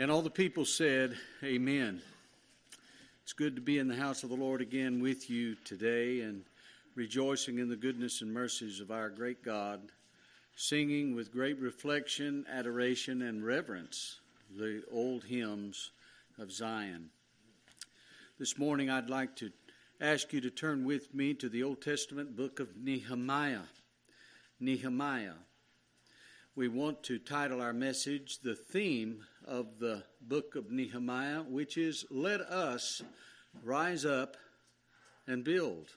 And all the people said, Amen. It's good to be in the house of the Lord again with you today and rejoicing in the goodness and mercies of our great God, singing with great reflection, adoration, and reverence the old hymns of Zion. This morning I'd like to ask you to turn with me to the Old Testament book of Nehemiah. Nehemiah. We want to title our message The Theme of the book of Nehemiah, which is Let Us Rise Up and Build.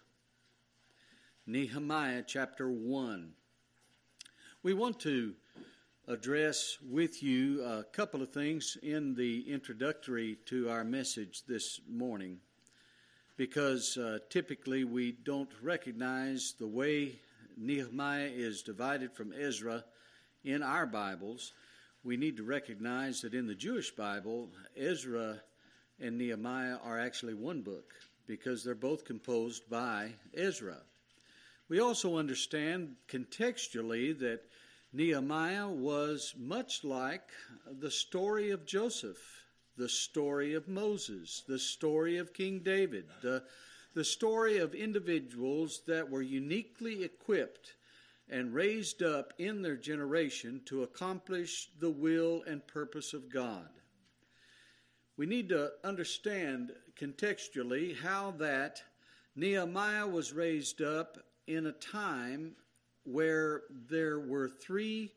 Nehemiah chapter 1. We want to address with you a couple of things in the introductory to our message this morning because uh, typically we don't recognize the way Nehemiah is divided from Ezra in our Bibles we need to recognize that in the Jewish Bible, Ezra and Nehemiah are actually one book because they're both composed by Ezra. We also understand contextually that Nehemiah was much like the story of Joseph, the story of Moses, the story of King David, the, the story of individuals that were uniquely equipped and raised up in their generation to accomplish the will and purpose of God. We need to understand contextually how that Nehemiah was raised up in a time where there were three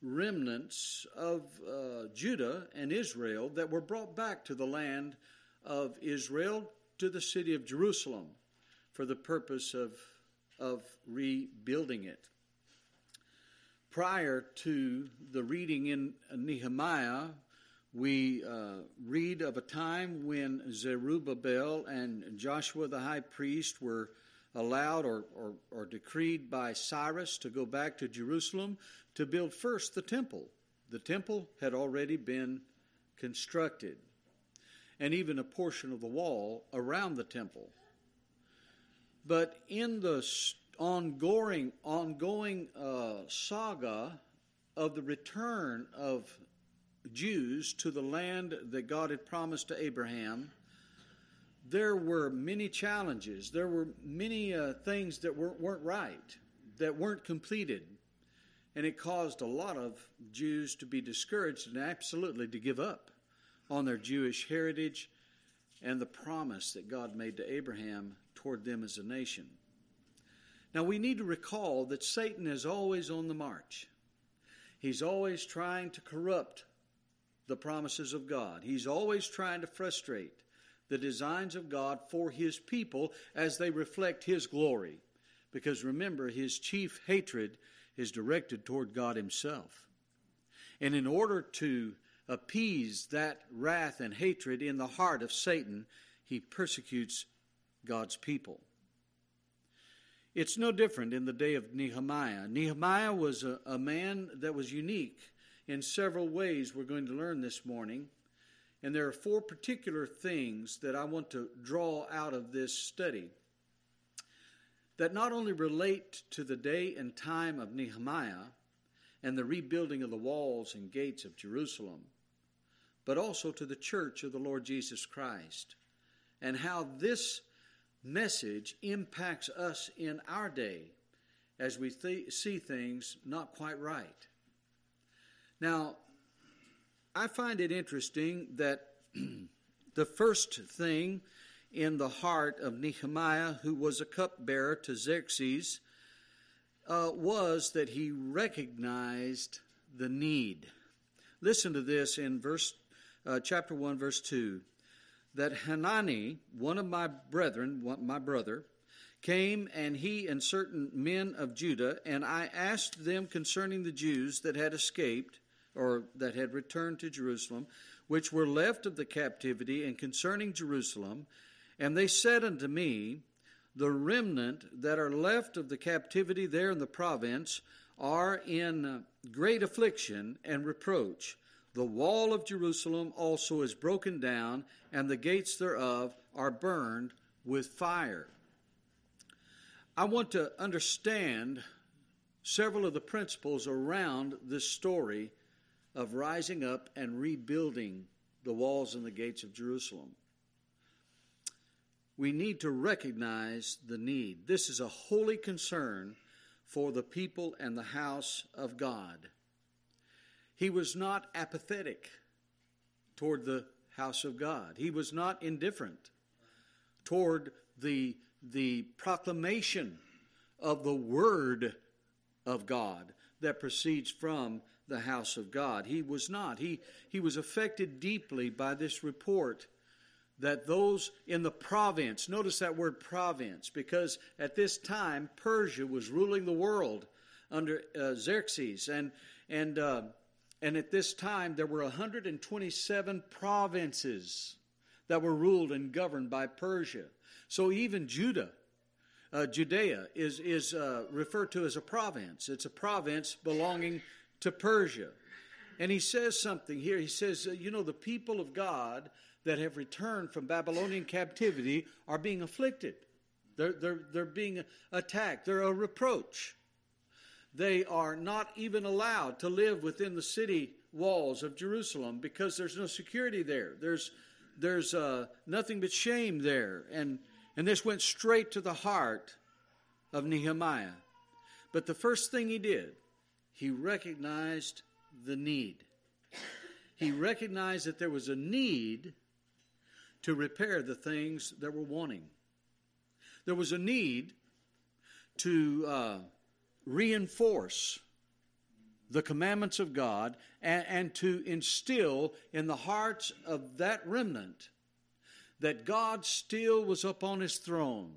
remnants of uh, Judah and Israel that were brought back to the land of Israel to the city of Jerusalem for the purpose of, of rebuilding it prior to the reading in Nehemiah, we uh, read of a time when Zerubbabel and Joshua the high priest were allowed or, or, or, decreed by Cyrus to go back to Jerusalem to build first the temple. The temple had already been constructed, and even a portion of the wall around the temple. But in the ongoing, ongoing uh, saga of the return of Jews to the land that God had promised to Abraham, there were many challenges. There were many uh, things that weren't, weren't right, that weren't completed. And it caused a lot of Jews to be discouraged and absolutely to give up on their Jewish heritage and the promise that God made to Abraham toward them as a nation. Now, we need to recall that Satan is always on the march. He's always trying to corrupt the promises of God. He's always trying to frustrate the designs of God for his people as they reflect his glory. Because remember, his chief hatred is directed toward God himself. And in order to appease that wrath and hatred in the heart of Satan, he persecutes God's people. It's no different in the day of Nehemiah. Nehemiah was a, a, man that was unique in several ways we're going to learn this morning. And there are four particular things that I want to draw out of this study that not only relate to the day and time of Nehemiah and the rebuilding of the walls and gates of Jerusalem, but also to the church of the Lord Jesus Christ and how this message impacts us in our day as we th- see things not quite right. Now, I find it interesting that the first thing in the heart of Nehemiah, who was a cupbearer to Xerxes, uh, was that he recognized the need. Listen to this in verse uh, chapter 1 verse 2 that Hanani, one of my brethren, my brother, came and he and certain men of Judah, and I asked them concerning the Jews that had escaped or that had returned to Jerusalem, which were left of the captivity, and concerning Jerusalem. And they said unto me, The remnant that are left of the captivity there in the province are in great affliction and reproach the wall of Jerusalem also is broken down, and the gates thereof are burned with fire. I want to understand several of the principles around this story of rising up and rebuilding the walls and the gates of Jerusalem. We need to recognize the need. This is a holy concern for the people and the house of God. He was not apathetic toward the house of God. He was not indifferent toward the, the proclamation of the Word of God that proceeds from the house of God. He was not. He, he was affected deeply by this report that those in the province, notice that word province, because at this time Persia was ruling the world under uh, Xerxes, and and uh, and at this time there were 127 provinces that were ruled and governed by Persia. So even Judah uh, Judea is, is uh, referred to as a province. It's a province belonging to Persia. And he says something here. He says, uh, You know, the people of God that have returned from Babylonian captivity are being afflicted, they're, they're, they're being attacked, they're a reproach. They are not even allowed to live within the city walls of Jerusalem because there's no security there. There's, there's uh, nothing but shame there. And and this went straight to the heart of Nehemiah. But the first thing he did, he recognized the need. He recognized that there was a need to repair the things that were wanting. There was a need to uh, reinforce the commandments of God and, and to instill in the hearts of that remnant that God still was upon his throne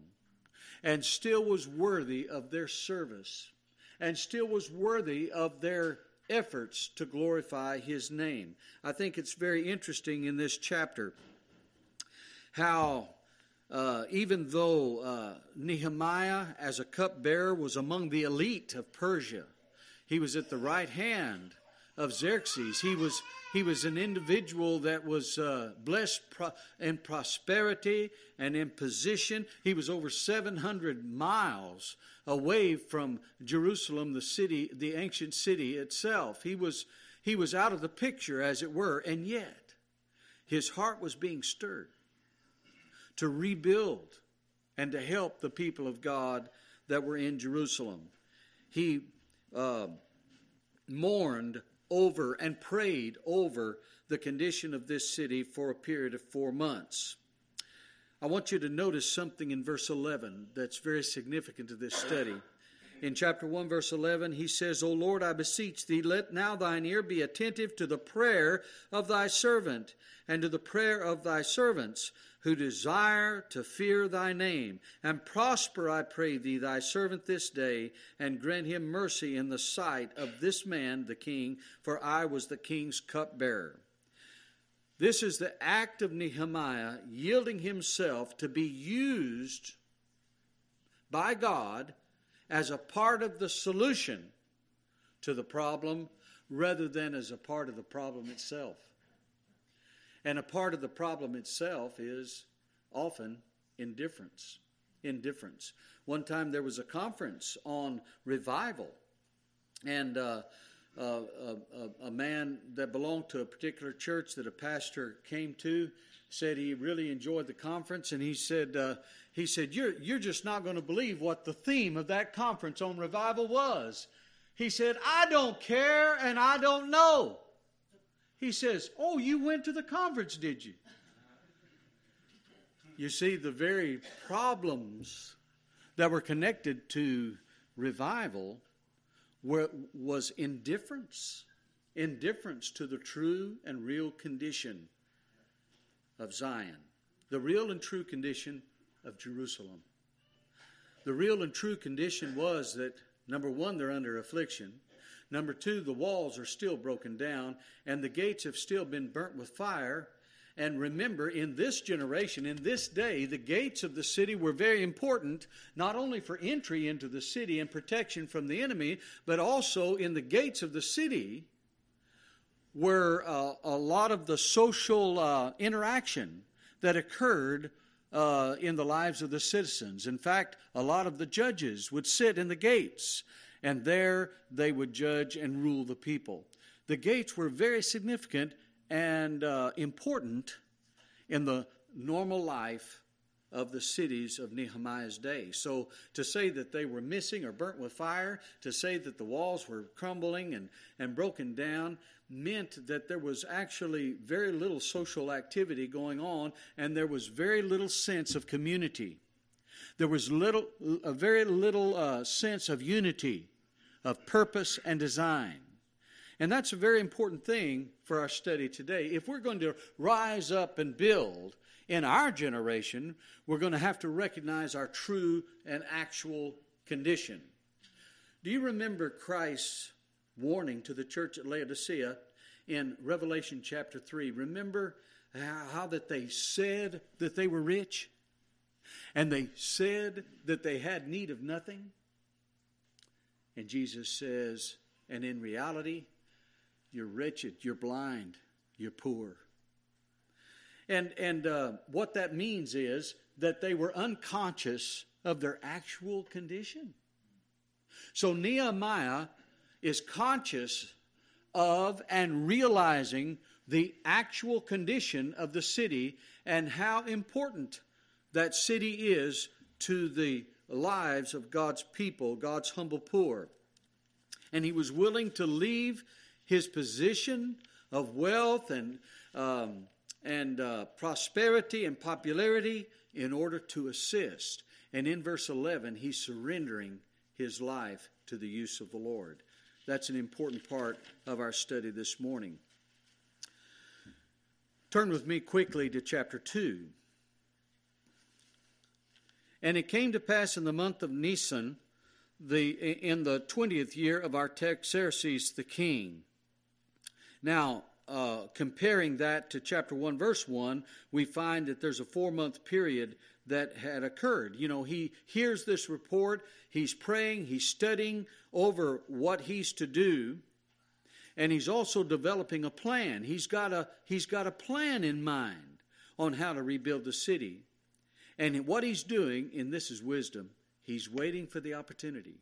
and still was worthy of their service and still was worthy of their efforts to glorify his name. I think it's very interesting in this chapter how, uh, even though uh, Nehemiah, as a cupbearer, was among the elite of Persia, he was at the right hand of Xerxes. He was he was an individual that was uh, blessed pro- in prosperity and in position. He was over 700 miles away from Jerusalem, the city, the ancient city itself. He was, he was out of the picture, as it were, and yet his heart was being stirred to rebuild and to help the people of God that were in Jerusalem. He uh, mourned over and prayed over the condition of this city for a period of four months. I want you to notice something in verse 11 that's very significant to this study. In chapter 1, verse 11, he says, O Lord, I beseech thee, let now thine ear be attentive to the prayer of thy servant and to the prayer of thy servants who desire to fear thy name. And prosper, I pray thee, thy servant this day, and grant him mercy in the sight of this man, the king, for I was the king's cupbearer. This is the act of Nehemiah yielding himself to be used by God as a part of the solution to the problem rather than as a part of the problem itself. And a part of the problem itself is often indifference. Indifference. One time there was a conference on revival, and uh, uh, a, a, man that belonged to a particular church that a pastor came to said he really enjoyed the conference, and he said uh, he said you're you're just not going to believe what the theme of that conference on revival was. He said I don't care and I don't know. He says, Oh, you went to the conference, did you? You see, the very problems that were connected to revival were, was indifference, indifference to the true and real condition of Zion, the real and true condition of Jerusalem. The real and true condition was that, number one, they're under affliction. Number two, the walls are still broken down and the gates have still been burnt with fire. And remember, in this generation, in this day, the gates of the city were very important, not only for entry into the city and protection from the enemy, but also in the gates of the city were uh, a lot of the social uh, interaction that occurred uh, in the lives of the citizens. In fact, a lot of the judges would sit in the gates and there they would judge and rule the people. The gates were very significant and uh, important in the normal life of the cities of Nehemiah's day. So to say that they were missing or burnt with fire, to say that the walls were crumbling and, and broken down, meant that there was actually very little social activity going on and there was very little sense of community. There was little, a very little uh, sense of unity, of purpose and design. And that's a very important thing for our study today. If we're going to rise up and build in our generation, we're going to have to recognize our true and actual condition. Do you remember Christ's warning to the church at Laodicea in Revelation chapter 3? Remember how that they said that they were rich? And they said that they had need of nothing? And Jesus says, and in reality, you're wretched, you're blind, you're poor. And, and uh, what that means is that they were unconscious of their actual condition. So Nehemiah is conscious of and realizing the actual condition of the city and how important that city is to the lives of God's people, God's humble poor. And he was willing to leave his position of wealth and, um, and uh, prosperity and popularity in order to assist. And in verse 11, he's surrendering his life to the use of the Lord. That's an important part of our study this morning. Turn with me quickly to chapter 2. And it came to pass in the month of Nisan, the, in the twentieth year of Artaxerxes the king, now, uh, comparing that to chapter 1, verse 1, we find that there's a four month period that had occurred. You know, he hears this report, he's praying, he's studying over what he's to do, and he's also developing a plan. He's got a, he's got a plan in mind on how to rebuild the city. And what he's doing, and this is wisdom, he's waiting for the opportunity.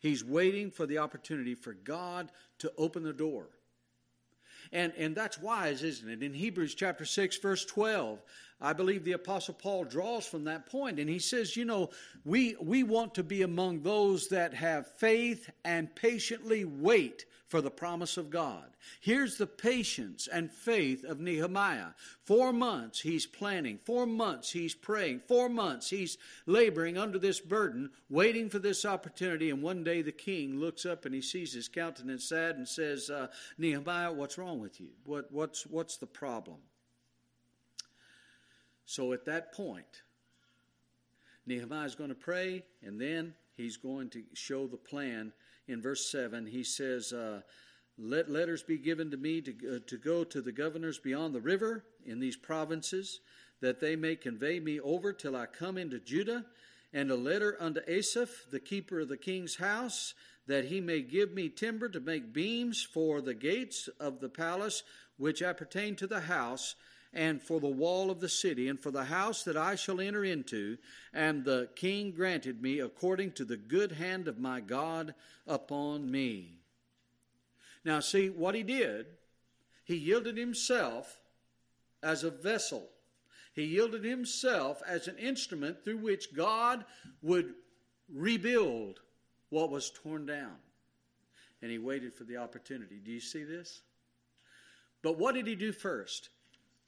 He's waiting for the opportunity for God to open the door. And, and that's wise, isn't it? In Hebrews chapter 6, verse 12, I believe the Apostle Paul draws from that point, and he says, you know, we, we want to be among those that have faith and patiently wait for the promise of God. Here's the patience and faith of Nehemiah. Four months he's planning, four months he's praying, four months he's laboring under this burden, waiting for this opportunity. And one day the king looks up and he sees his countenance sad and says, uh, Nehemiah, what's wrong with you? What, what's, what's the problem? So at that point, Nehemiah is going to pray and then he's going to show the plan in verse 7, he says, uh, Let letters be given to me to, uh, to go to the governors beyond the river in these provinces, that they may convey me over till I come into Judah, and a letter unto Asaph, the keeper of the king's house, that he may give me timber to make beams for the gates of the palace which appertain to the house, and for the wall of the city, and for the house that I shall enter into. And the king granted me according to the good hand of my God upon me. Now, see what he did. He yielded himself as a vessel. He yielded himself as an instrument through which God would rebuild what was torn down. And he waited for the opportunity. Do you see this? But what did he do first?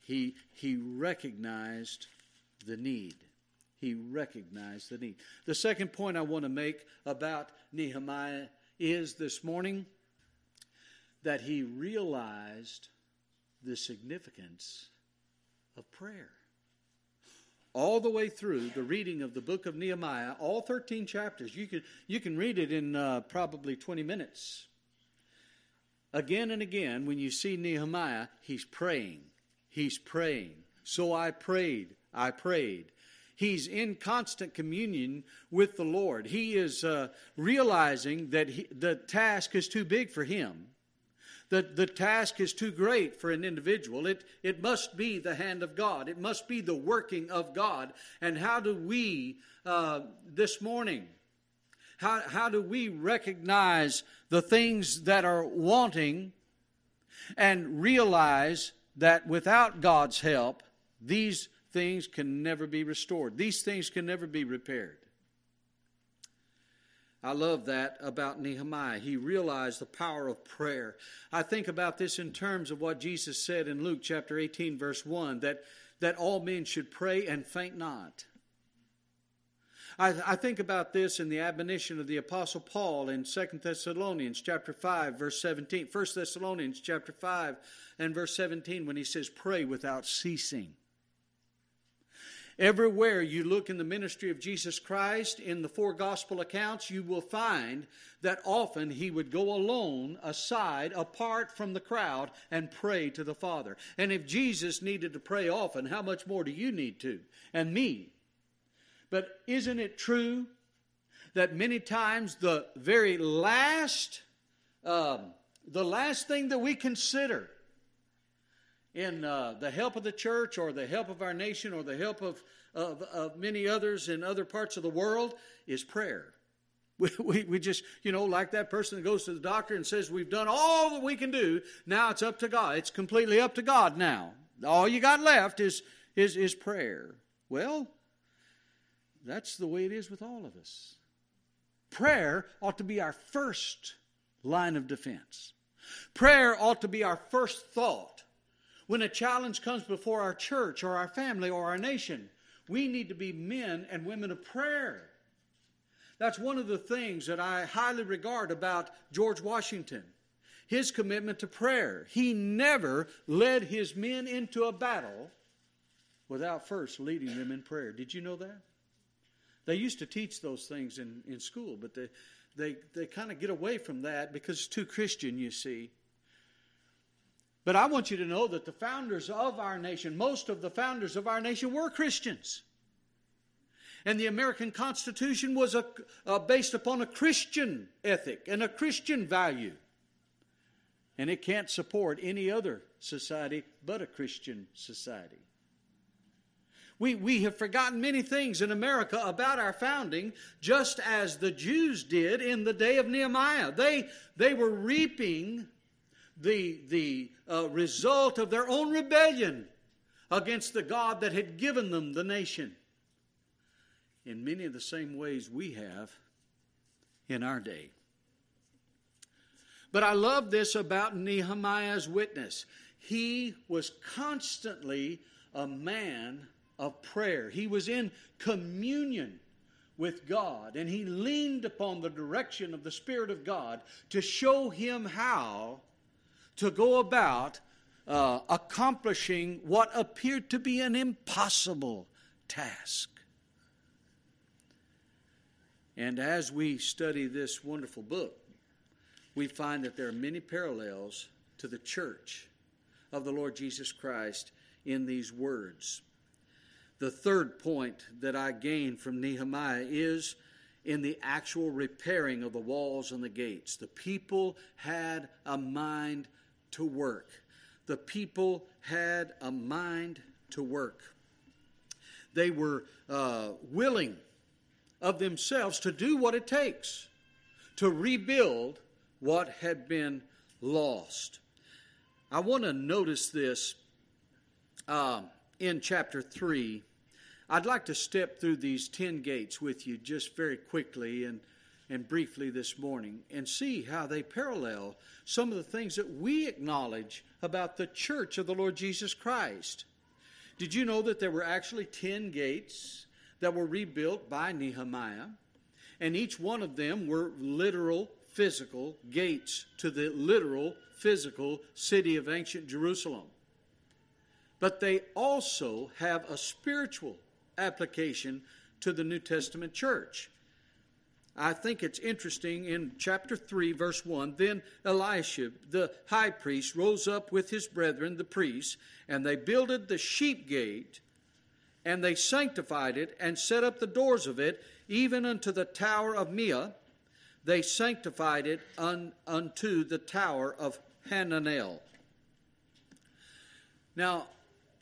He, he recognized the need. He recognized the need. The second point I want to make about Nehemiah is this morning that he realized the significance of prayer. All the way through the reading of the book of Nehemiah, all 13 chapters, you can, you can read it in uh, probably 20 minutes. Again and again, when you see Nehemiah, he's praying. He's praying. So I prayed. I prayed. He's in constant communion with the Lord. He is uh, realizing that he, the task is too big for him. That the task is too great for an individual. It, it must be the hand of God. It must be the working of God. And how do we, uh, this morning, how, how do we recognize the things that are wanting and realize that without God's help, these things can never be restored. These things can never be repaired. I love that about Nehemiah. He realized the power of prayer. I think about this in terms of what Jesus said in Luke chapter 18, verse 1 that, that all men should pray and faint not. I, I think about this in the admonition of the Apostle Paul in 2 Thessalonians chapter 5, verse 17. 1 Thessalonians chapter 5 and verse 17 when he says, Pray without ceasing. Everywhere you look in the ministry of Jesus Christ, in the four gospel accounts, you will find that often he would go alone, aside, apart from the crowd, and pray to the Father. And if Jesus needed to pray often, how much more do you need to? And me. But isn't it true that many times the very last, um, the last thing that we consider in uh, the help of the church or the help of our nation or the help of, of, of many others in other parts of the world is prayer. We, we, we just, you know, like that person that goes to the doctor and says, We've done all that we can do. Now it's up to God. It's completely up to God now. All you got left is, is, is prayer. Well, that's the way it is with all of us. Prayer ought to be our first line of defense. Prayer ought to be our first thought when a challenge comes before our church or our family or our nation, we need to be men and women of prayer. That's one of the things that I highly regard about George Washington his commitment to prayer. He never led his men into a battle without first leading them in prayer. Did you know that? They used to teach those things in, in school, but they, they, they kind of get away from that because it's too Christian, you see. But I want you to know that the founders of our nation, most of the founders of our nation were Christians. And the American Constitution was a, uh, based upon a Christian ethic and a Christian value. And it can't support any other society but a Christian society. We, we have forgotten many things in America about our founding, just as the Jews did in the day of Nehemiah. They, they were reaping the, the uh, result of their own rebellion against the God that had given them the nation in many of the same ways we have in our day. But I love this about Nehemiah's witness. He was constantly a man of prayer, he was in communion with God, and he leaned upon the direction of the Spirit of God to show him how to go about uh, accomplishing what appeared to be an impossible task. And as we study this wonderful book, we find that there are many parallels to the church of the Lord Jesus Christ in these words. The third point that I gain from Nehemiah is in the actual repairing of the walls and the gates. The people had a mind to work. The people had a mind to work. They were uh, willing of themselves to do what it takes to rebuild what had been lost. I want to notice this uh, in chapter 3. I'd like to step through these 10 gates with you just very quickly and and briefly this morning and see how they parallel some of the things that we acknowledge about the church of the Lord Jesus Christ. Did you know that there were actually 10 gates that were rebuilt by Nehemiah? And each one of them were literal, physical gates to the literal, physical city of ancient Jerusalem. But they also have a spiritual application to the New Testament church. I think it's interesting in chapter 3, verse 1. Then Elisha, the high priest, rose up with his brethren, the priests, and they builded the sheep gate, and they sanctified it, and set up the doors of it, even unto the tower of Meah. They sanctified it un, unto the tower of Hananel. Now,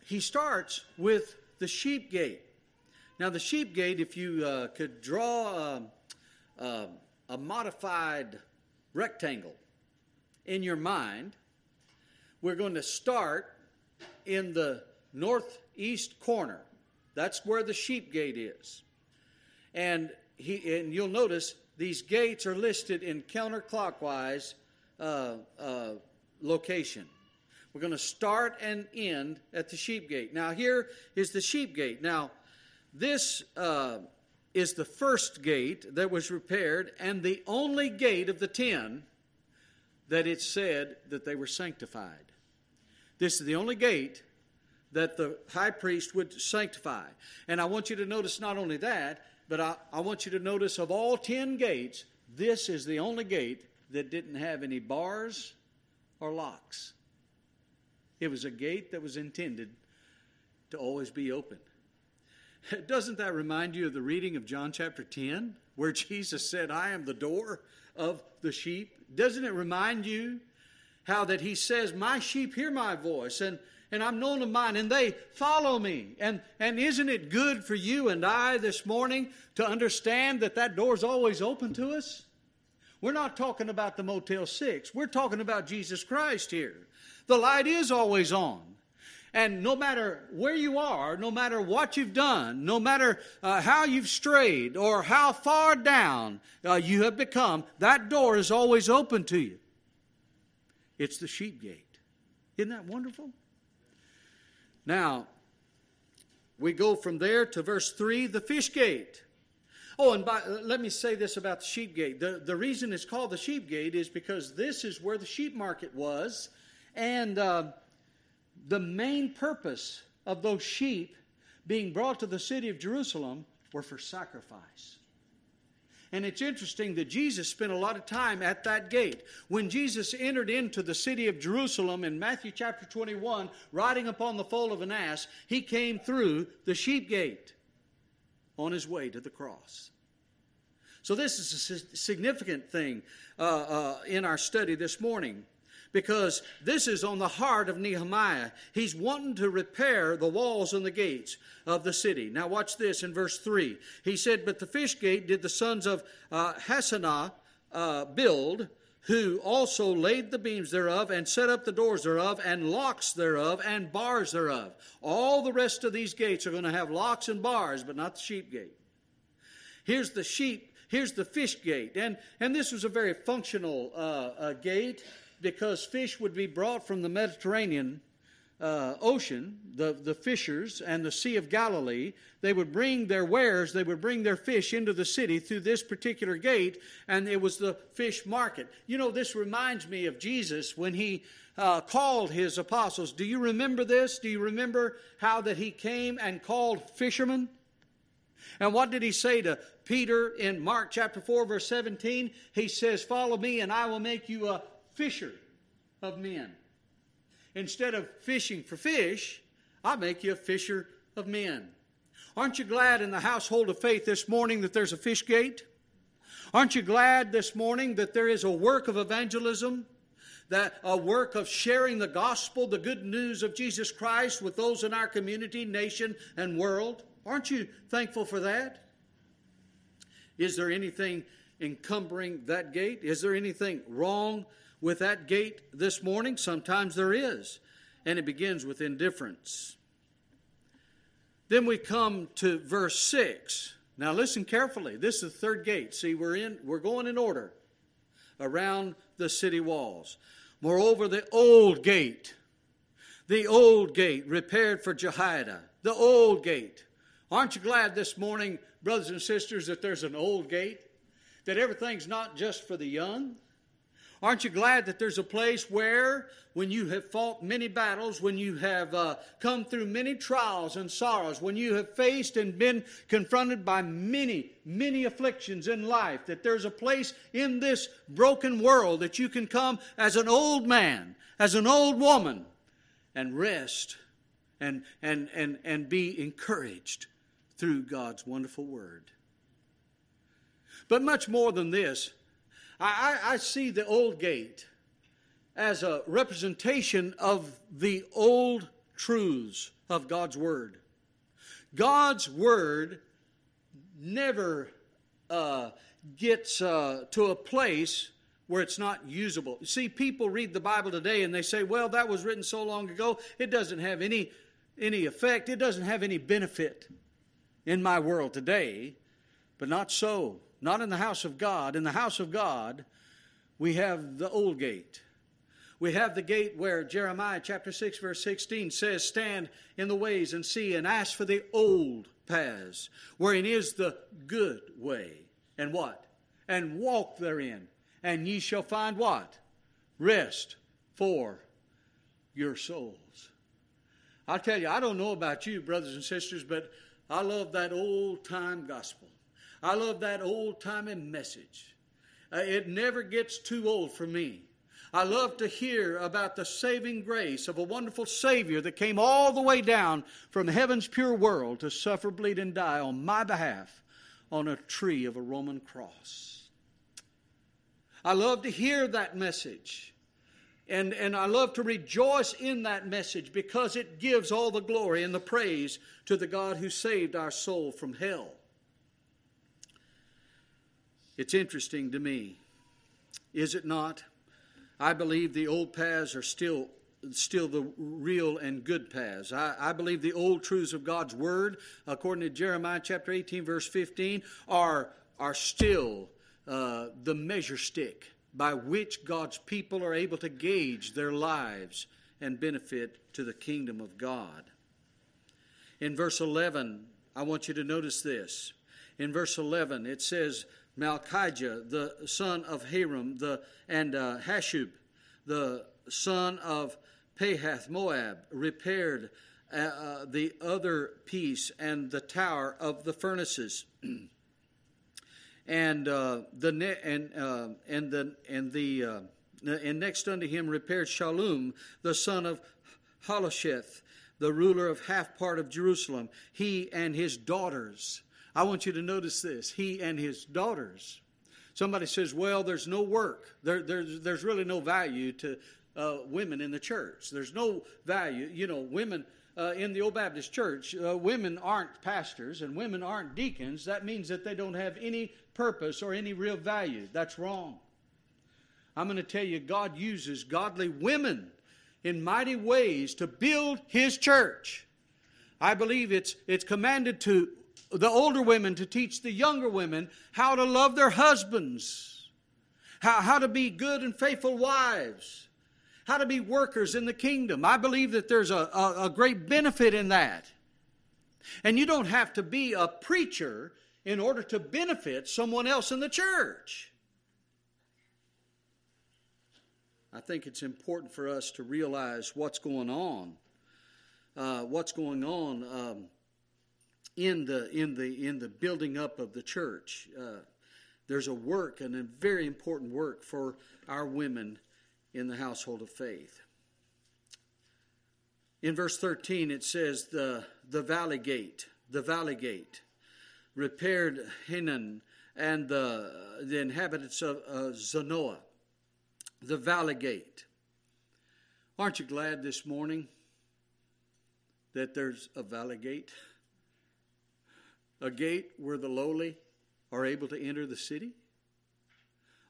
he starts with the sheep gate. Now, the sheep gate, if you uh, could draw. Um, uh, a modified rectangle in your mind, we're going to start in the northeast corner. That's where the sheep gate is. And he and you'll notice these gates are listed in counterclockwise uh, uh, location. We're going to start and end at the sheep gate. Now, here is the sheep gate. Now, this uh, is the first gate that was repaired and the only gate of the ten that it said that they were sanctified. This is the only gate that the high priest would sanctify. And I want you to notice not only that, but I, I want you to notice of all ten gates, this is the only gate that didn't have any bars or locks. It was a gate that was intended to always be open. Doesn't that remind you of the reading of John chapter 10, where Jesus said, I am the door of the sheep? Doesn't it remind you how that he says, My sheep hear my voice, and, and I'm known of mine, and they follow me? And, and isn't it good for you and I this morning to understand that that door is always open to us? We're not talking about the Motel 6. We're talking about Jesus Christ here. The light is always on. And no matter where you are, no matter what you've done, no matter uh, how you've strayed or how far down uh, you have become, that door is always open to you. It's the sheep gate. Isn't that wonderful? Now, we go from there to verse 3, the fish gate. Oh, and by, let me say this about the sheep gate. The, the reason it's called the sheep gate is because this is where the sheep market was. And uh, the main purpose of those sheep being brought to the city of Jerusalem were for sacrifice. And it's interesting that Jesus spent a lot of time at that gate. When Jesus entered into the city of Jerusalem in Matthew chapter 21, riding upon the foal of an ass, he came through the sheep gate on his way to the cross. So, this is a significant thing uh, uh, in our study this morning because this is on the heart of Nehemiah. He's wanting to repair the walls and the gates of the city. Now, watch this in verse 3. He said, But the fish gate did the sons of uh, uh, build, who also laid the beams thereof, and set up the doors thereof, and locks thereof, and bars thereof. All the rest of these gates are going to have locks and bars, but not the sheep gate. Here's the sheep here's the fish gate and and this was a very functional uh, uh, gate because fish would be brought from the Mediterranean uh, Ocean, the, the fishers and the Sea of Galilee. They would bring their wares, they would bring their fish into the city through this particular gate, and it was the fish market. You know, this reminds me of Jesus when he uh, called his apostles. Do you remember this? Do you remember how that he came and called fishermen? And what did he say to Peter in Mark chapter 4, verse 17? He says, Follow me, and I will make you a fisher of men. Instead of fishing for fish, I make you a fisher of men. Aren't you glad in the household of faith this morning that there's a fish gate? Aren't you glad this morning that there is a work of evangelism? That a work of sharing the gospel, the good news of Jesus Christ with those in our community, nation, and world? Aren't you thankful for that? Is there anything encumbering that gate? Is there anything wrong with that gate this morning? Sometimes there is, and it begins with indifference. Then we come to verse 6. Now listen carefully. This is the third gate. See, we're in we're going in order around the city walls. Moreover, the old gate, the old gate repaired for Jehoiada, the old gate. Aren't you glad this morning, brothers and sisters, that there's an old gate? That everything's not just for the young, Aren't you glad that there's a place where, when you have fought many battles, when you have uh, come through many trials and sorrows, when you have faced and been confronted by many, many afflictions in life, that there's a place in this broken world that you can come as an old man, as an old woman, and rest and, and, and, and be encouraged through God's wonderful word. But much more than this, I, I, see the old gate as a representation of the old truths of God's Word. God's Word never uh, gets uh, to a place where it's not usable. See, people read the Bible today and they say, well, that was written so long ago, it doesn't have any, any effect, it doesn't have any benefit in my world today. But not so. Not in the house of God. In the house of God, we have the old gate. We have the gate where Jeremiah chapter 6, verse 16 says, Stand in the ways and see and ask for the old paths, wherein is the good way. And what? And walk therein and ye shall find what? Rest for your souls. I'll tell you, I don't know about you, brothers and sisters, but I love that old time gospel. I love that old time message. Uh, it never gets too old for me. I love to hear about the saving grace of a wonderful Savior that came all the way down from heaven's pure world to suffer, bleed, and die on my behalf on a tree of a Roman cross. I love to hear that message. And, and I love to rejoice in that message because it gives all the glory and the praise to the God who saved our soul from hell. It's interesting to me, is it not? I believe the old paths are still still the real and good paths. I, I, believe the old truths of God's word, according to Jeremiah chapter 18, verse 15, are, are still uh, the measure stick by which God's people are able to gauge their lives and benefit to the kingdom of God. In verse 11, I want you to notice this. In verse 11, it says, Malchijah, the son of Harim, the, and uh, Hashub, the son of Pahath Moab, repaired uh, uh, the other piece and the tower of the furnaces. and uh, the ne- and uh, and the and the uh, and next unto him repaired Shallum the son of Halohesh, the ruler of half part of Jerusalem. He and his daughters. I want you to notice this. He and his daughters. Somebody says, "Well, there's no work. There, there's there's really no value to uh, women in the church. There's no value. You know, women." uh, in the Old Baptist Church, uh, women aren't pastors and women aren't deacons. That means that they don't have any purpose or any real value. That's wrong. I'm going to tell you, God uses godly women in mighty ways to build His church. I believe it's, it's commanded to the older women to teach the younger women how to love their husbands, how, how to be good and faithful wives how to be workers in the kingdom. I believe that there's a, a, a great benefit in that. And you don't have to be a preacher in order to benefit someone else in the church. I think it's important for us to realize what's going on. Uh, what's going on um, in the in the in the building up of the church? Uh, there's a work and a very important work for our women in the household of faith. In verse 13, it says, the, the valley gate, the valley gate, repaired Hanan and the, the inhabitants of uh, Zanoah, the valley gate. Aren't you glad this morning that there's a valley gate? A gate where the lowly are able to enter the city?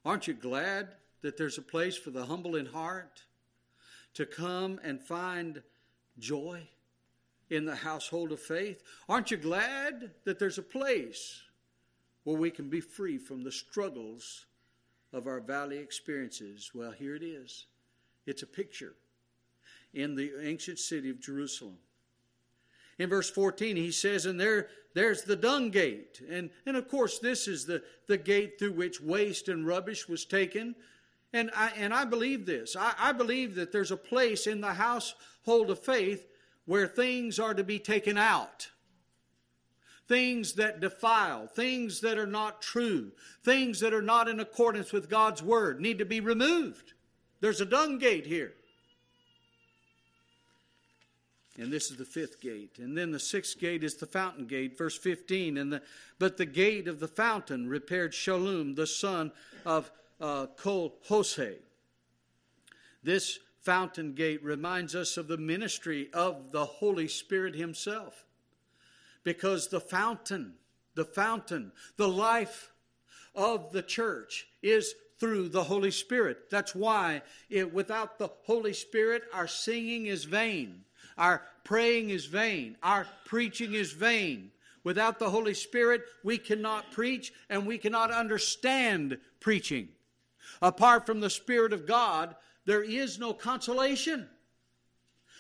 Aren't you glad that there's a place for the humble in heart to come and find joy in the household of faith? Aren't you glad that there's a place where we can be free from the struggles of our valley experiences? Well, here it is. It's a picture in the ancient city of Jerusalem. In verse 14, he says, And there, there's the dung gate. And, and of course, this is the, the gate through which waste and rubbish was taken and I, and I believe this. I, I believe that there's a place in the household of faith where things are to be taken out. Things that defile, things that are not true, things that are not in accordance with God's word need to be removed. There's a dung gate here. And this is the fifth gate. And then the sixth gate is the fountain gate, verse 15. And the, but the gate of the fountain repaired Shallum, the son of uh, Kol. This fountain gate reminds us of the ministry of the Holy Spirit Himself. Because the fountain, the fountain, the life of the church is through the Holy Spirit. That's why it, without the Holy Spirit, our singing is vain, our praying is vain, our preaching is vain. Without the Holy Spirit, we cannot preach and we cannot understand preaching. Apart from the Spirit of God, there is no consolation.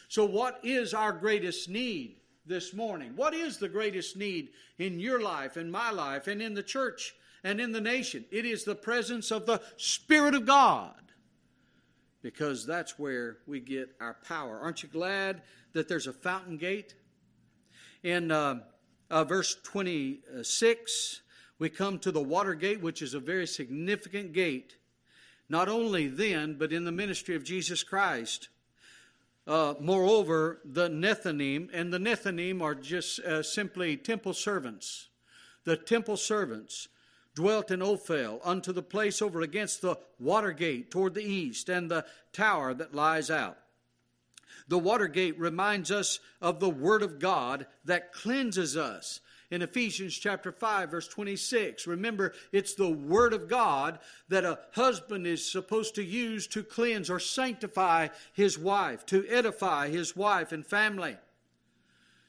So, what is our greatest need this morning? What is the greatest need in your life, in my life, and in the church and in the nation? It is the presence of the Spirit of God because that's where we get our power. Aren't you glad that there's a fountain gate? In uh, uh, verse 26, we come to the water gate, which is a very significant gate, not only then, but in the ministry of Jesus Christ. Uh, moreover, the Nethinim, and the Nethinim are just uh, simply temple servants. The temple servants dwelt in Ophel unto the place over against the water gate toward the east and the tower that lies out. The water gate reminds us of the Word of God that cleanses us. In Ephesians chapter 5 verse 26, remember it's the word of God that a husband is supposed to use to cleanse or sanctify his wife, to edify his wife and family.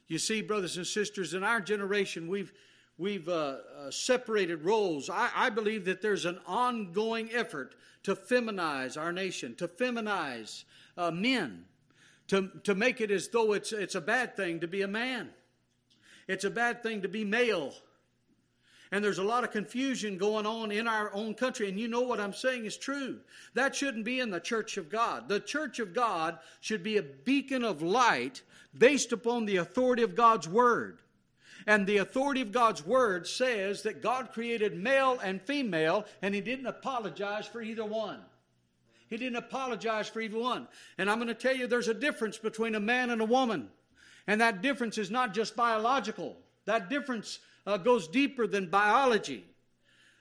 You see, brothers and sisters, in our generation, we've we've uh, uh, separated roles. I, I, believe that there's an ongoing effort to feminize our nation, to feminize uh, men, to, to make it as though it's, it's a bad thing to be a man. It's a bad thing to be male. And there's a lot of confusion going on in our own country. And you know what I'm saying is true. That shouldn't be in the church of God. The church of God should be a beacon of light based upon the authority of God's word. And the authority of God's word says that God created male and female, and He didn't apologize for either one. He didn't apologize for either one. And I'm going to tell you there's a difference between a man and a woman. And that difference is not just biological, that difference uh, goes deeper than biology.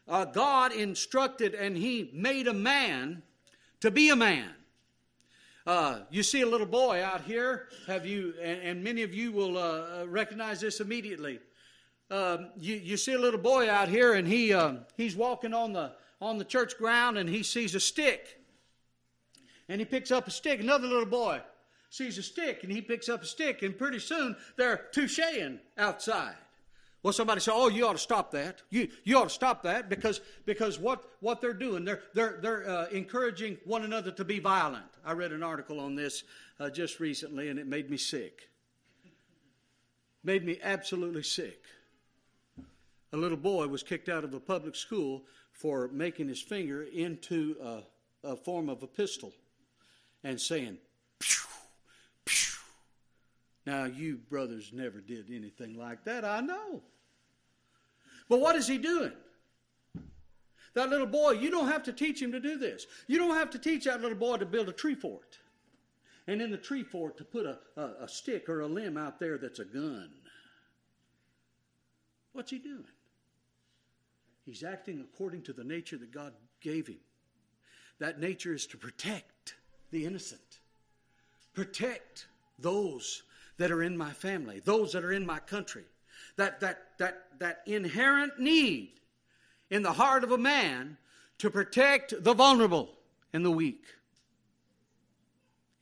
Uh, God instructed and He made a man to be a man. Uh, you see a little boy out here, have you, and, and many of you will uh, uh recognize this immediately. Um, you, you see a little boy out here, and he uh, he's walking on the on the church ground, and he sees a stick, and he picks up a stick. Another little boy sees a stick, and he picks up a stick, and pretty soon they're toucheing outside. Well, somebody say, "Oh, you ought to stop that. You you ought to stop that because because what what they're doing, they're they're they're uh, encouraging one another to be violent." I read an article on this uh, just recently, and it made me sick. Made me absolutely sick. A little boy was kicked out of a public school for making his finger into a, a form of a pistol and saying, Pew! Pew! Now, you brothers never did anything like that, I know. But what is he doing? That little boy, you don't have to teach him to do this. You don't have to teach that little boy to build a tree fort. And in the tree fort to put a, a, a stick or a limb out there that's a gun. What's he doing? He's acting according to the nature that God gave him. That nature is to protect the innocent, protect those that are in my family, those that are in my country, that, that, that, that inherent need in the heart of a man to protect the vulnerable and the weak.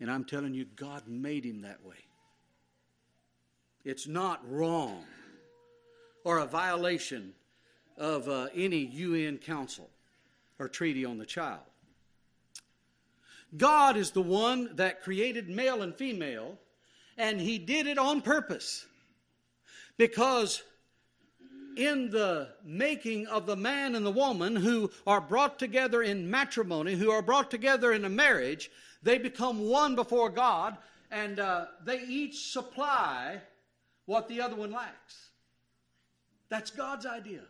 And I'm telling you, God made him that way. It's not wrong or a violation of uh, any UN council or treaty on the child. God is the one that created male and female, and He did it on purpose. Because in the making of the man and the woman who are brought together in matrimony, who are brought together in a marriage, they become one before God and uh, they each supply what the other one lacks. That's God's idea,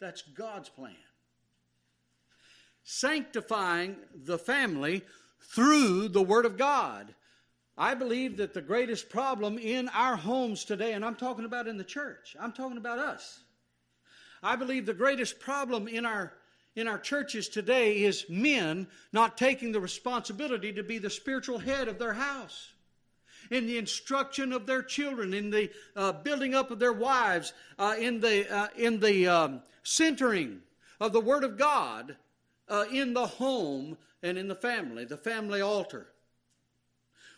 that's God's plan. Sanctifying the family through the Word of God. I believe that the greatest problem in our homes today, and I'm talking about in the church, I'm talking about us. I believe the greatest problem in our in our churches today is men not taking the responsibility to be the spiritual head of their house in the instruction of their children, in the uh, building up of their wives, uh, in the, uh, in the um, centering of the Word of God uh, in the home and in the family, the family altar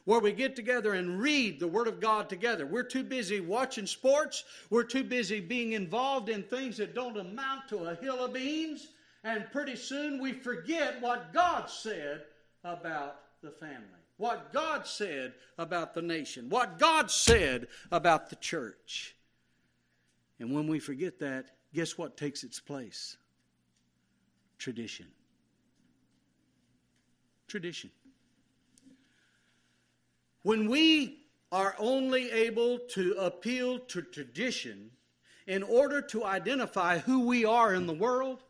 where we get together and read the Word of God together. We're too busy watching sports. We're too busy being involved in things that don't amount to a hill of beans. And pretty soon we forget what God said about the family, what God said about the nation, what God said about the church. And when we forget that, guess what takes its place? Tradition. Tradition. When we are only able to appeal to tradition in order to identify who we are in the world,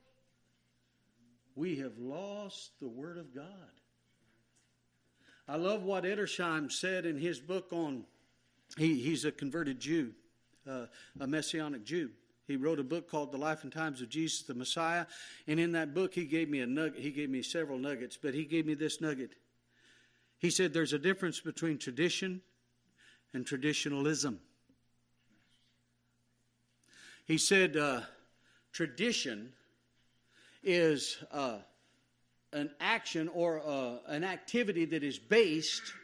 we have lost the Word of God. I love what Edersheim said in his book on, he, he's a converted Jew, uh, a Messianic Jew. He wrote a book called The Life and Times of Jesus the Messiah, and in that book he gave me a nugget. He gave me several nuggets, but he gave me this nugget. He said there's a difference between tradition and traditionalism. He said uh, tradition is uh, an action or uh, an activity that is based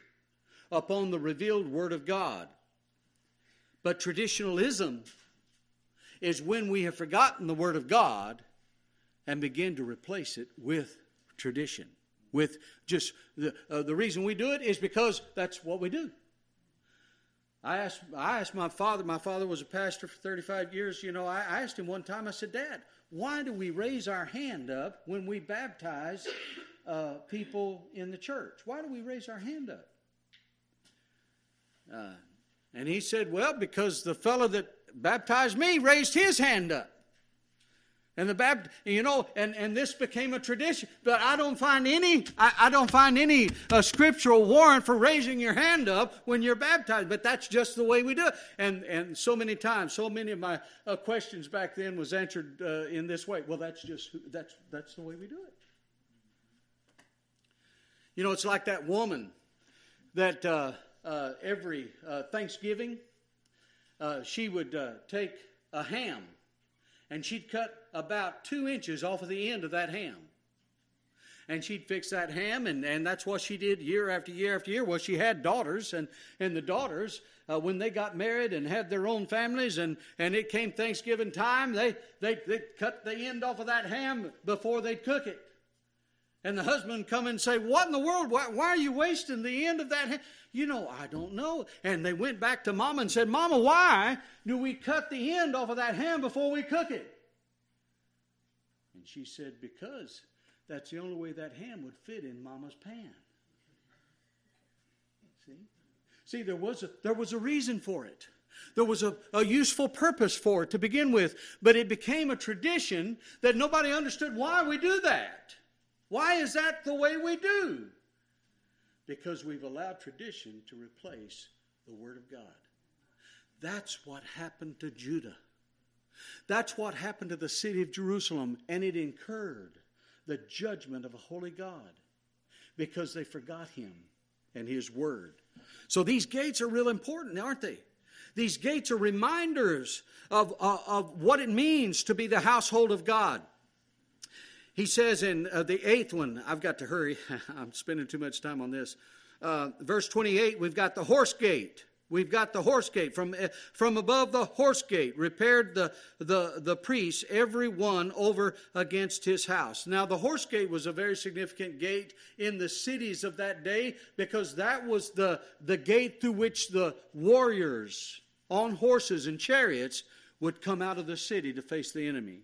upon the revealed Word of God. But traditionalism is when we have forgotten the Word of God and begin to replace it with tradition with just the, uh, the reason we do it is because that's what we do. I asked, I asked my father, my father was a pastor for 35 years. You know, I, I asked him one time, I said, Dad, why do we raise our hand up when we baptize uh, people in the church? Why do we raise our hand up? Uh, and he said, Well, because the fellow that baptized me raised his hand up. And the Baptist, you know, and, and this became a tradition. But I don't find any, I, I don't find any uh, scriptural warrant for raising your hand up when you're baptized. But that's just the way we do it. And and so many times, so many of my uh, questions back then was answered uh, in this way. Well, that's just that's that's the way we do it. You know, it's like that woman that uh, uh, every uh, Thanksgiving she would take a ham and she'd cut about two inches off of the end of that ham. And she'd fix that ham, and, and that's what she did year after year after year. Well, she had daughters, and, and the daughters, uh, when they got married and had their own families, and, and it came Thanksgiving time, they, they, they cut the end off of that ham before they'd cook it. And the husband come and say, What in the world? Why, why, are you wasting the end of that ham? You know, I don't know. And they went back to Mama and said, Mama, why do we cut the end off of that ham before we cook it? And she said, Because that's the only way that ham would fit in Mama's pan. See? See, there was a, there was a reason for it. There was a, a useful purpose for it to begin with, but it became a tradition that nobody understood why we do that. Why is that the way we do? Because we've allowed tradition to replace the Word of God. That's what happened to Judah. That's what happened to the city of Jerusalem, and it incurred the judgment of a holy God because they forgot Him and His Word. So these gates are real important, aren't they? These gates are reminders of, of, of what it means to be the household of God. He says in uh, the eighth one, I've got to hurry, I'm spending too much time on this. Uh, verse 28, we've got the horse gate. We've got the horse gate. From, uh, from above the horse gate, repaired the, the, the priests, every one over against his house. Now, the horse gate was a very significant gate in the cities of that day because that was the, the gate through which the warriors on horses and chariots would come out of the city to face the enemy.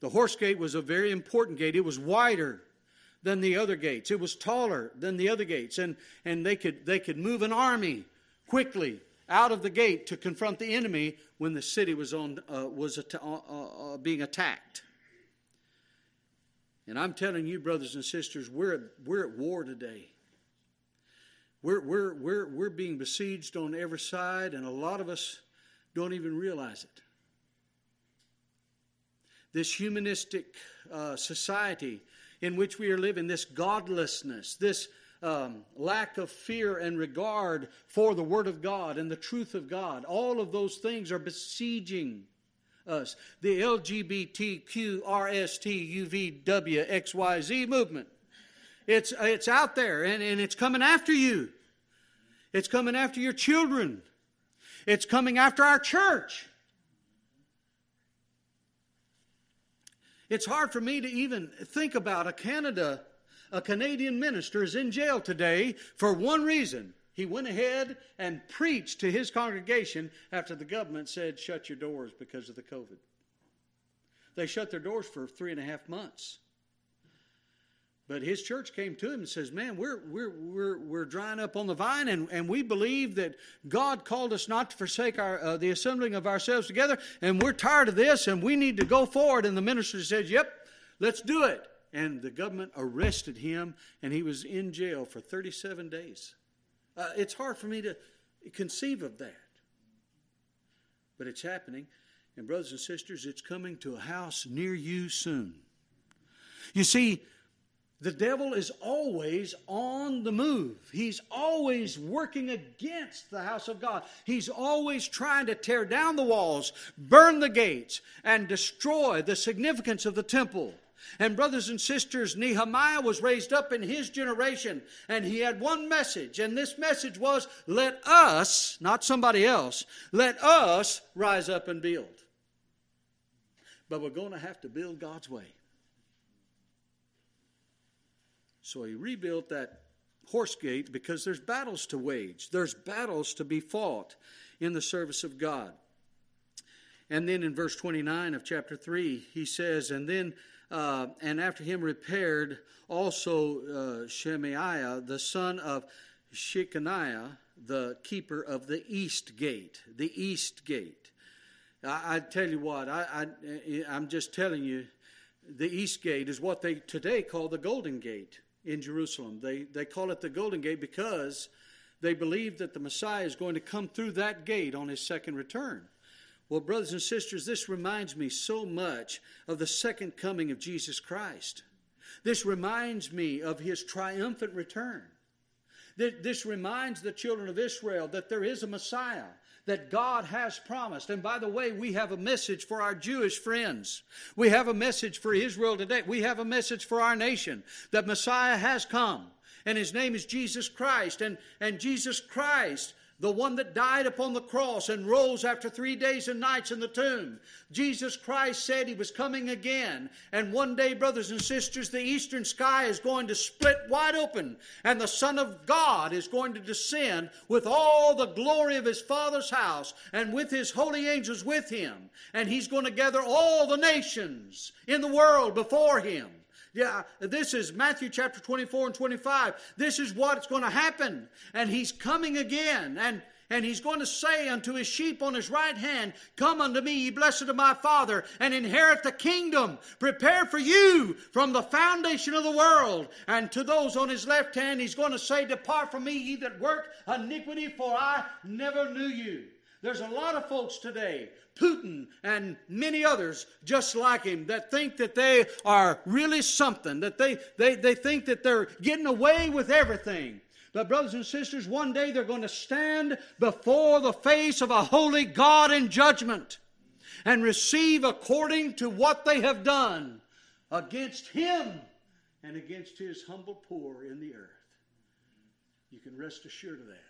The horse gate was a very important gate. It was wider than the other gates. It was taller than the other gates, and, and they, could, they could move an army quickly out of the gate to confront the enemy when the city was, on, uh, was at- uh, uh, uh, being attacked. And I'm telling you, brothers and sisters, we're at, we're at war today. We're, we're, we're, we're being besieged on every side, and a lot of us don't even realize it this humanistic uh, society in which we are living, this godlessness, this um, lack of fear and regard for the Word of God and the truth of God, all of those things are besieging us, the LGBTQRSTUVWXYZ movement. It's, it's out there and, and it's coming after you. It's coming after your children. It's coming after our church. It's hard for me to even think about a Canada, a Canadian minister is in jail today for one reason. He went ahead and preached to his congregation after the government said, shut your doors because of the COVID. They shut their doors for three and a half months. But his church came to him and says, Man, we're, we're, we're, we're drying up on the vine, and, and we believe that God called us not to forsake our, uh, the assembling of ourselves together, and we're tired of this, and we need to go forward. And the minister says, Yep, let's do it. And the government arrested him, and he was in jail for 37 days. Uh, it's hard for me to conceive of that. But it's happening. And, brothers and sisters, it's coming to a house near you soon. You see, the devil is always on the move. He's always working against the house of God. He's always trying to tear down the walls, burn the gates, and destroy the significance of the temple. And, brothers and sisters, Nehemiah was raised up in his generation, and he had one message, and this message was let us, not somebody else, let us rise up and build. But we're going to have to build God's way. So he rebuilt that horse gate because there's battles to wage, there's battles to be fought in the service of God. And then in verse 29 of chapter 3, he says, And then, uh, and after him repaired also uh, Shemaiah, the son of Shechaniah, the keeper of the east gate. The east gate. I, I tell you what, I, I, I'm just telling you, the east gate is what they today call the golden gate in Jerusalem. They, they call it the Golden Gate because they believe that the Messiah is going to come through that gate on his second return. Well, brothers and sisters, this reminds me so much of the second coming of Jesus Christ. This reminds me of his triumphant return. This reminds the children of Israel that there is a Messiah that God has promised. And by the way, we have a message for our Jewish friends. We have a message for Israel today. We have a message for our nation that Messiah has come. And his name is Jesus Christ. And, and Jesus Christ the one that died upon the cross and rose after three days and nights in the tomb. Jesus Christ said he was coming again. And one day, brothers and sisters, the eastern sky is going to split wide open, and the Son of God is going to descend with all the glory of his Father's house and with his holy angels with him. And he's going to gather all the nations in the world before him. Yeah, this is Matthew chapter 24 and 25. This is what's going to happen. And he's coming again. And and he's going to say unto his sheep on his right hand, Come unto me, ye blessed of my Father, and inherit the kingdom. Prepare for you from the foundation of the world. And to those on his left hand, he's going to say, Depart from me, ye that work iniquity, for I never knew you. There's a lot of folks today, Putin and many others just like him, that think that they are really something, that they, they, they think that they're getting away with everything. But, brothers and sisters, one day they're going to stand before the face of a holy God in judgment and receive according to what they have done against Him and against His humble poor in the earth. You can rest assured of that.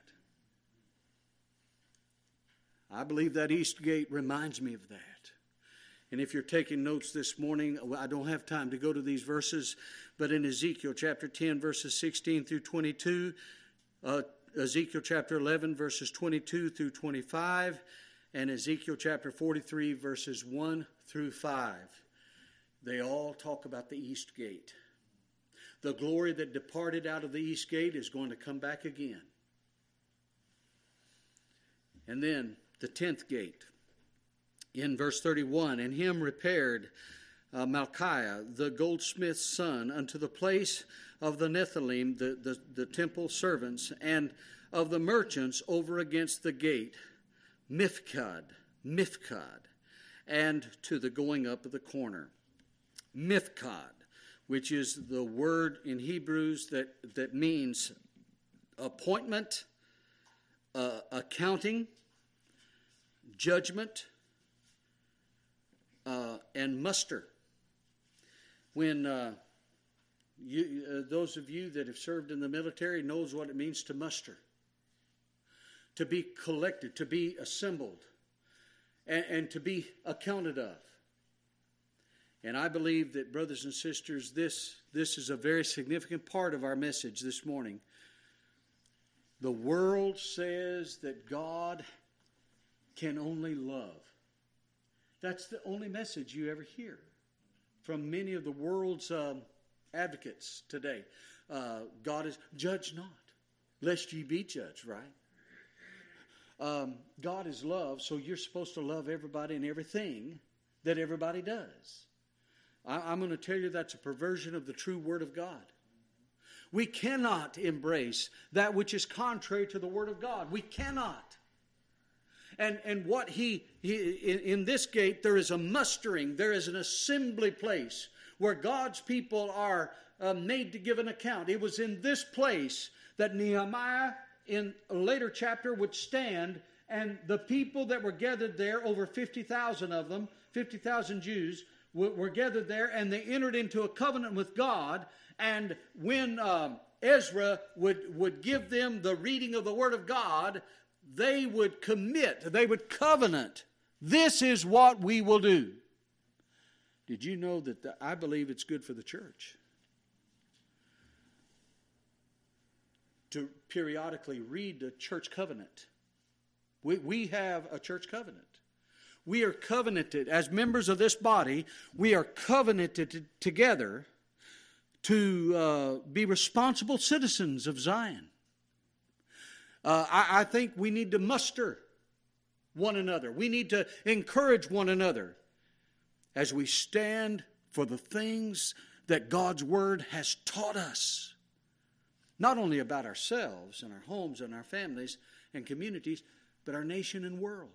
I believe that East Gate reminds me of that. And if you're taking notes this morning, I don't have time to go to these verses, but in Ezekiel chapter 10, verses 16 through 22, uh, Ezekiel chapter 11, verses 22 through 25, and Ezekiel chapter 43, verses 1 through 5, they all talk about the East Gate. The glory that departed out of the East Gate is going to come back again. And then the tenth gate. In verse 31, and him repaired uh, Malchiah, the goldsmith's son, unto the place of the Nethinim, the, the, the temple servants, and of the merchants over against the gate, Miphkad, Miphkad, and to the going up of the corner. Miphkad, which is the word in Hebrews that, that means appointment, uh, accounting, judgment, and muster. When uh, you, uh, those of you that have served in the military knows what it means to muster, to be collected, to be assembled, and, and to be accounted of. And I believe that, brothers and sisters, this, this is a very significant part of our message this morning. The world says that God can only love. That's the only message you ever hear from many of the world's um, advocates today. Uh, God is, judge not, lest ye be judged, right? Um, God is love, so you're supposed to love everybody and everything that everybody does. I, I'm going to tell you that's a perversion of the true Word of God. We cannot embrace that which is contrary to the Word of God. We cannot. And, and what he, he in, in this gate, there is a mustering, there is an assembly place where God's people are uh, made to give an account. It was in this place that Nehemiah, in a later chapter, would stand, and the people that were gathered there, over 50,000 of them, 50,000 Jews, were, were, gathered there, and they entered into a covenant with God. And when uh, Ezra would, would give them the reading of the Word of God, they would commit, they would covenant. This is what we will do. Did you know that the, I believe it's good for the church to periodically read the church covenant? We, we have a church covenant. We are covenanted, as members of this body, we are covenanted together to uh, be responsible citizens of Zion. Uh, I, I think we need to muster one another. We need to encourage one another as we stand for the things that God's Word has taught us, not only about ourselves and our homes and our families and communities, but our nation and world.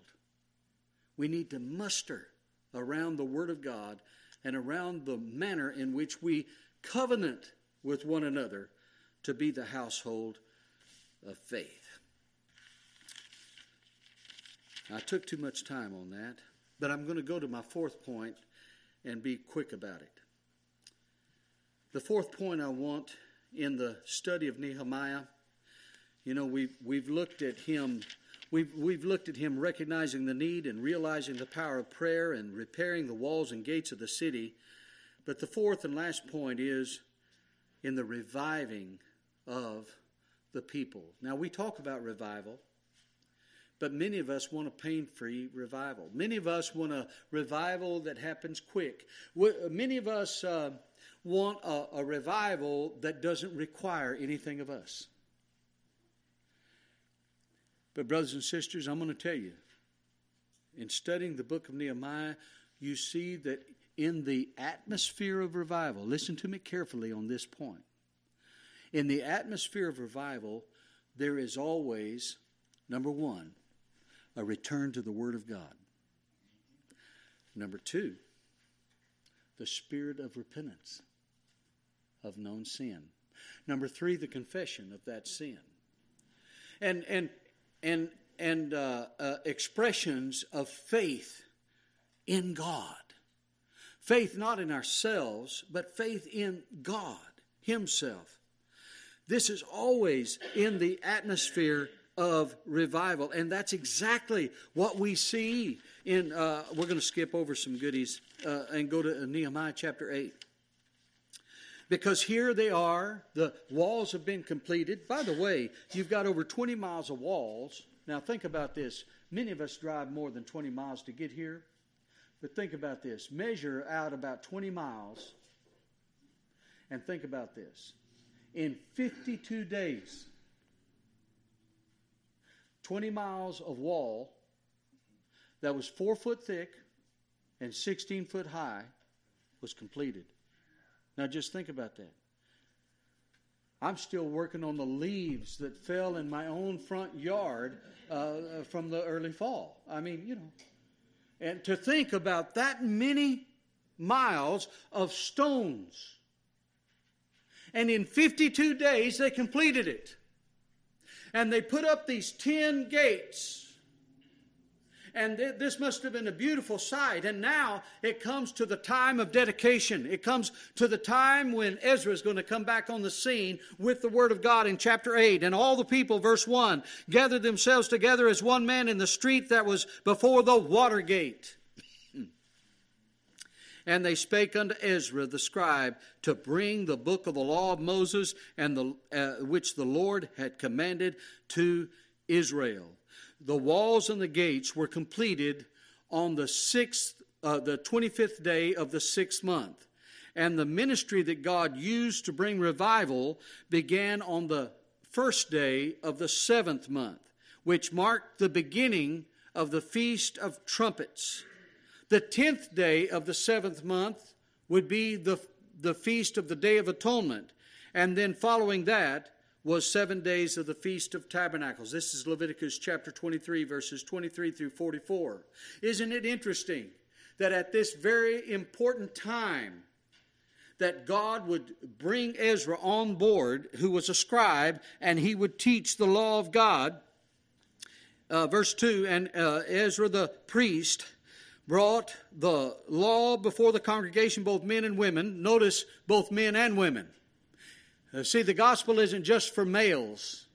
We need to muster around the Word of God and around the manner in which we covenant with one another to be the household of faith. I took too much time on that, but I'm going to go to my fourth point and be quick about it. The fourth point I want in the study of Nehemiah, you know, we've, we've looked at him. We've, we've looked at him recognizing the need and realizing the power of prayer and repairing the walls and gates of the city. But the fourth and last point is in the reviving of the people. Now, we talk about revival. But many of us want a pain free revival. Many of us want a revival that happens quick. Many of us uh, want a, a revival that doesn't require anything of us. But, brothers and sisters, I'm going to tell you, in studying the book of Nehemiah, you see that in the atmosphere of revival, listen to me carefully on this point. In the atmosphere of revival, there is always, number one, a return to the Word of God. Number two, the spirit of repentance of known sin. Number three, the confession of that sin. And, and, and, and uh, uh, expressions of faith in God. Faith not in ourselves, but faith in God Himself. This is always in the atmosphere of revival. And that's exactly what we see in, uh, we're going to skip over some goodies uh, and go to Nehemiah chapter 8. Because here they are, the walls have been completed. By the way, you've got over 20 miles of walls. Now, think about this. Many of us drive more than 20 miles to get here. But think about this measure out about 20 miles and think about this. In 52 days, 20 miles of wall that was four foot thick and 16 foot high was completed. Now just think about that. I'm still working on the leaves that fell in my own front yard uh, from the early fall. I mean, you know. And to think about that many miles of stones. And in 52 days, they completed it and they put up these 10 gates. And th- this must have been a beautiful sight. And now it comes to the time of dedication. It comes to the time when Ezra is going to come back on the scene with the Word of God in chapter 8. And all the people, verse 1, gathered themselves together as one man in the street that was before the water gate. And they spake unto Ezra the scribe to bring the book of the law of Moses, and the, uh, which the Lord had commanded to Israel. The walls and the gates were completed on the sixth, uh, the twenty-fifth day of the sixth month, and the ministry that God used to bring revival began on the first day of the seventh month, which marked the beginning of the feast of trumpets. The tenth day of the seventh month would be the, the feast of the Day of Atonement. And then following that was seven days of the Feast of Tabernacles. This is Leviticus chapter 23, verses 23 through 44. Isn't it interesting that at this very important time, that God would bring Ezra on board, who was a scribe, and he would teach the law of God. Uh, verse 2 And uh, Ezra the priest brought the law before the congregation, both men and women. Notice both men and women. Uh, see, the gospel isn't just for males.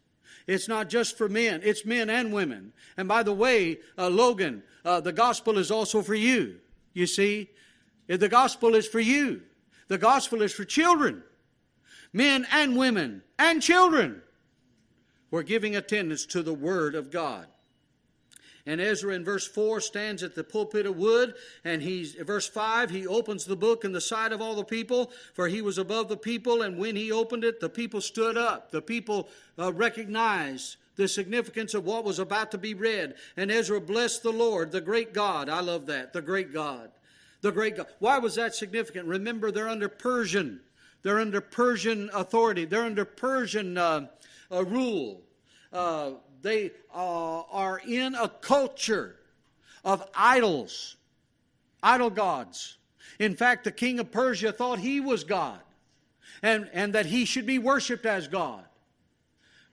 It's not just for men, it's men and women. And by the way, uh, Logan, uh, the gospel is also for you. You see, the gospel is for you. The gospel is for children, men and women, and children. We're giving attendance to the Word of God. And Ezra in verse 4 stands at the pulpit of wood, and he's, verse 5, he opens the book in the sight of all the people, for he was above the people, and when he opened it, the people stood up. The people uh, recognized the significance of what was about to be read. And Ezra blessed the Lord, the great God. I love that, the great God. The great God. Why was that significant? Remember, they're under Persian. They're under Persian authority. They're under Persian uh, uh, rule. Uh, they uh, are in a culture of idols, idol gods. In fact, the king of Persia thought he was God and, and that he should be worshiped as God.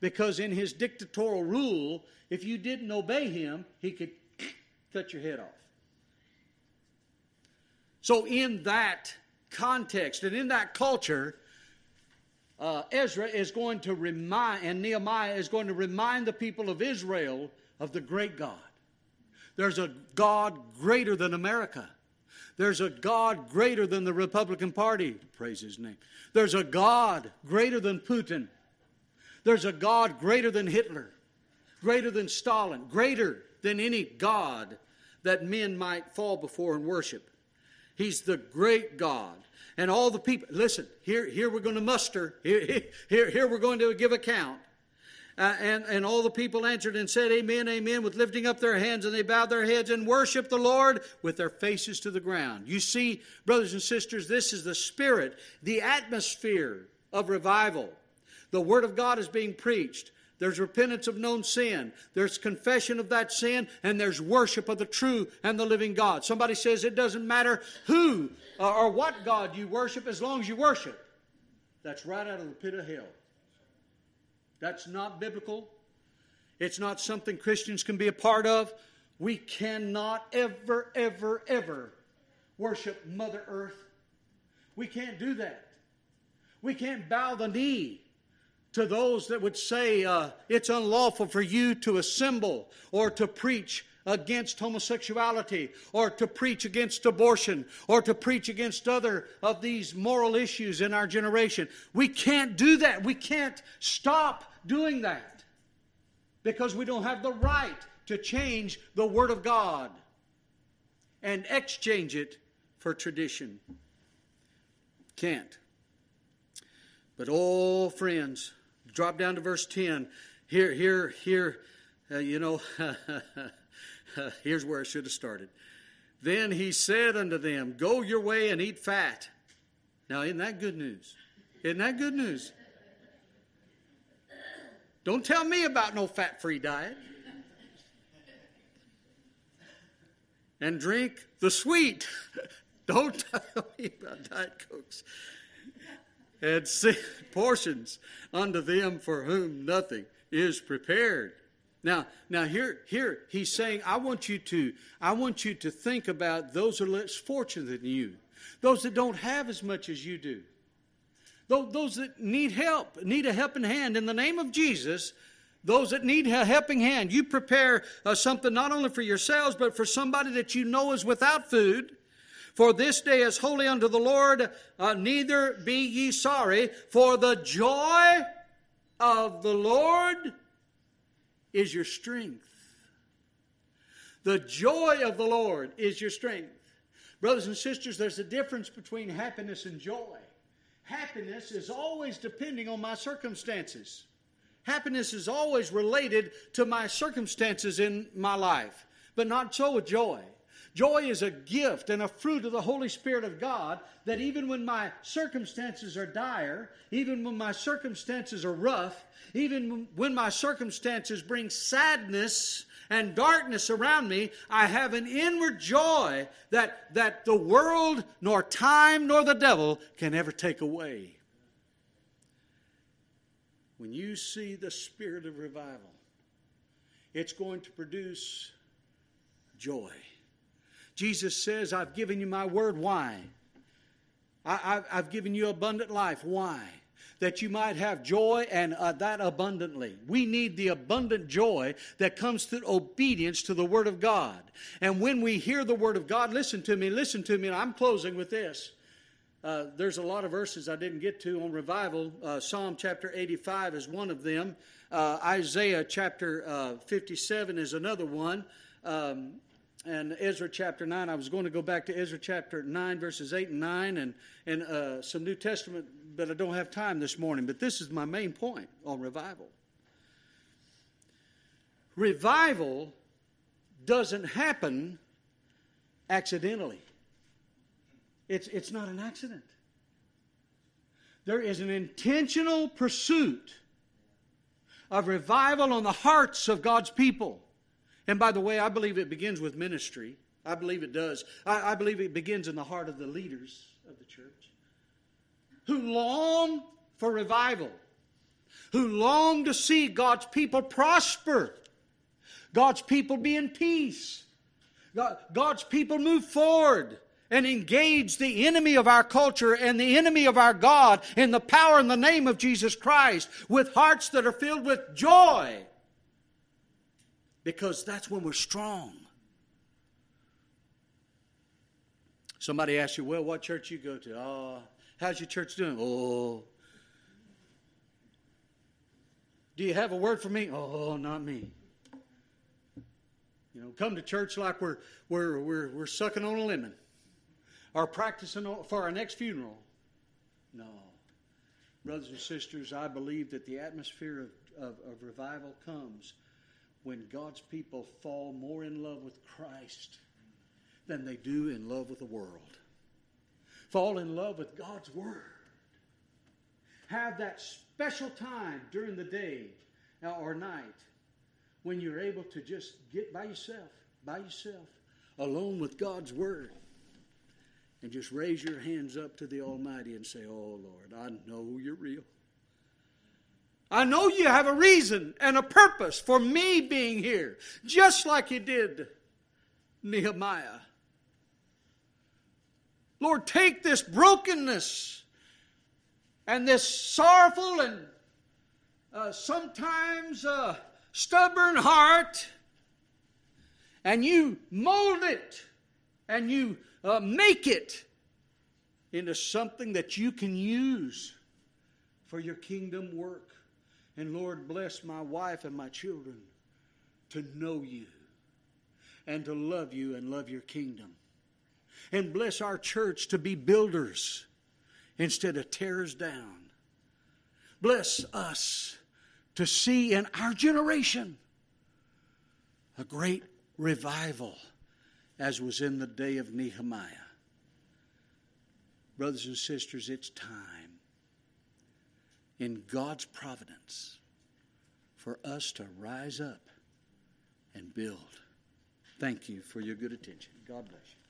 Because in his dictatorial rule, if you didn't obey him, he could cut your head off. So, in that context and in that culture, uh, Ezra is going to remind, and Nehemiah is going to remind the people of Israel of the great God. There's a God greater than America. There's a God greater than the Republican Party. Praise his name. There's a God greater than Putin. There's a God greater than Hitler, greater than Stalin, greater than any God that men might fall before and worship. He's the great God. And all the people, listen, here, here we're going to muster, here, here, here we're going to give account. Uh, and, and all the people answered and said, Amen, Amen, with lifting up their hands, and they bowed their heads and worshiped the Lord with their faces to the ground. You see, brothers and sisters, this is the spirit, the atmosphere of revival. The Word of God is being preached. There's repentance of known sin. There's confession of that sin, and there's worship of the true and the living God. Somebody says it doesn't matter who or what God you worship as long as you worship. That's right out of the pit of hell. That's not biblical. It's not something Christians can be a part of. We cannot ever, ever, ever worship Mother Earth. We can't do that. We can't bow the knee to those that would say uh, it's unlawful for you to assemble or to preach against homosexuality or to preach against abortion or to preach against other of these moral issues in our generation. We can't do that. We can't stop doing that because we don't have the right to change the Word of God and exchange it for tradition. Can't. But, oh, friends, drop down to verse 10. Here, here, here, uh, you know, here's where I should have started. Then he said unto them, Go your way and eat fat. Now, isn't that good news? Isn't that good news? Don't tell me about no fat free diet. And drink the sweet. Don't tell me about Diet Cokes and portions unto them for whom nothing is prepared. Now, now here, here he's saying, I want you to, I want you to think about those who are less fortunate than you, those that don't have as much as you do, those that need help, need a helping hand. In the name of Jesus, those that need a helping hand, you prepare uh, something not only for yourselves, but for somebody that you know is without food. For this day is holy unto the Lord, uh, neither be ye sorry, for the joy of the Lord is your strength. The joy of the Lord is your strength. Brothers and sisters, there's a difference between happiness and joy. Happiness is always depending on my circumstances. Happiness is always related to my circumstances in my life, but not so with joy. Joy is a gift and a fruit of the Holy Spirit of God that even when my circumstances are dire, even when my circumstances are rough, even when my circumstances bring sadness and darkness around me, I have an inward joy that, that the world, nor time, nor the devil can ever take away. When you see the spirit of revival, it's going to produce joy. Jesus says, I've given you my word. Why? I, have given you abundant life. Why? That you might have joy and uh, that abundantly. We need the abundant joy that comes through obedience to the Word of God. And when we hear the Word of God, listen to me, listen to me, and I'm closing with this. Uh, there's a lot of verses I didn't get to on revival. Uh, Psalm chapter 85 is one of them. Uh, Isaiah chapter uh, 57 is another one. Um, and Ezra chapter 9. I was going to go back to Ezra chapter 9, verses 8 and 9, and, and uh, some New Testament, but I don't have time this morning. But this is my main point on revival. Revival doesn't happen accidentally, it's, it's not an accident. There is an intentional pursuit of revival on the hearts of God's people. And by the way, I believe it begins with ministry. I believe it does. I, I, believe it begins in the heart of the leaders of the church who long for revival, who long to see God's people prosper, God's people be in peace, God, God's people move forward and engage the enemy of our culture and the enemy of our God in the power and the name of Jesus Christ with hearts that are filled with joy because that's when we're strong. Somebody asks you, well, what church you go to? Oh, how's your church doing? Oh. Do you have a word for me? Oh, not me. You know, come to church like we're, we're, we're, we're sucking on a lemon or practicing for our next funeral. No. Brothers and sisters, I believe that the atmosphere of, of, of revival comes when God's people fall more in love with Christ than they do in love with the world. Fall in love with God's Word. Have that special time during the day or night when you're able to just get by yourself, by yourself, alone with God's Word. And just raise your hands up to the Almighty and say, Oh Lord, I know you're real. I know you have a reason and a purpose for me being here, just like you did Nehemiah. Lord, take this brokenness and this sorrowful and uh, sometimes uh, stubborn heart, and you mold it and you uh, make it into something that you can use for your kingdom work. And Lord, bless my wife and my children to know you and to love you and love your kingdom. And bless our church to be builders instead of tearers down. Bless us to see in our generation a great revival as was in the day of Nehemiah. Brothers and sisters, it's time in God's providence for us to rise up and build. Thank you for your good attention. God bless you.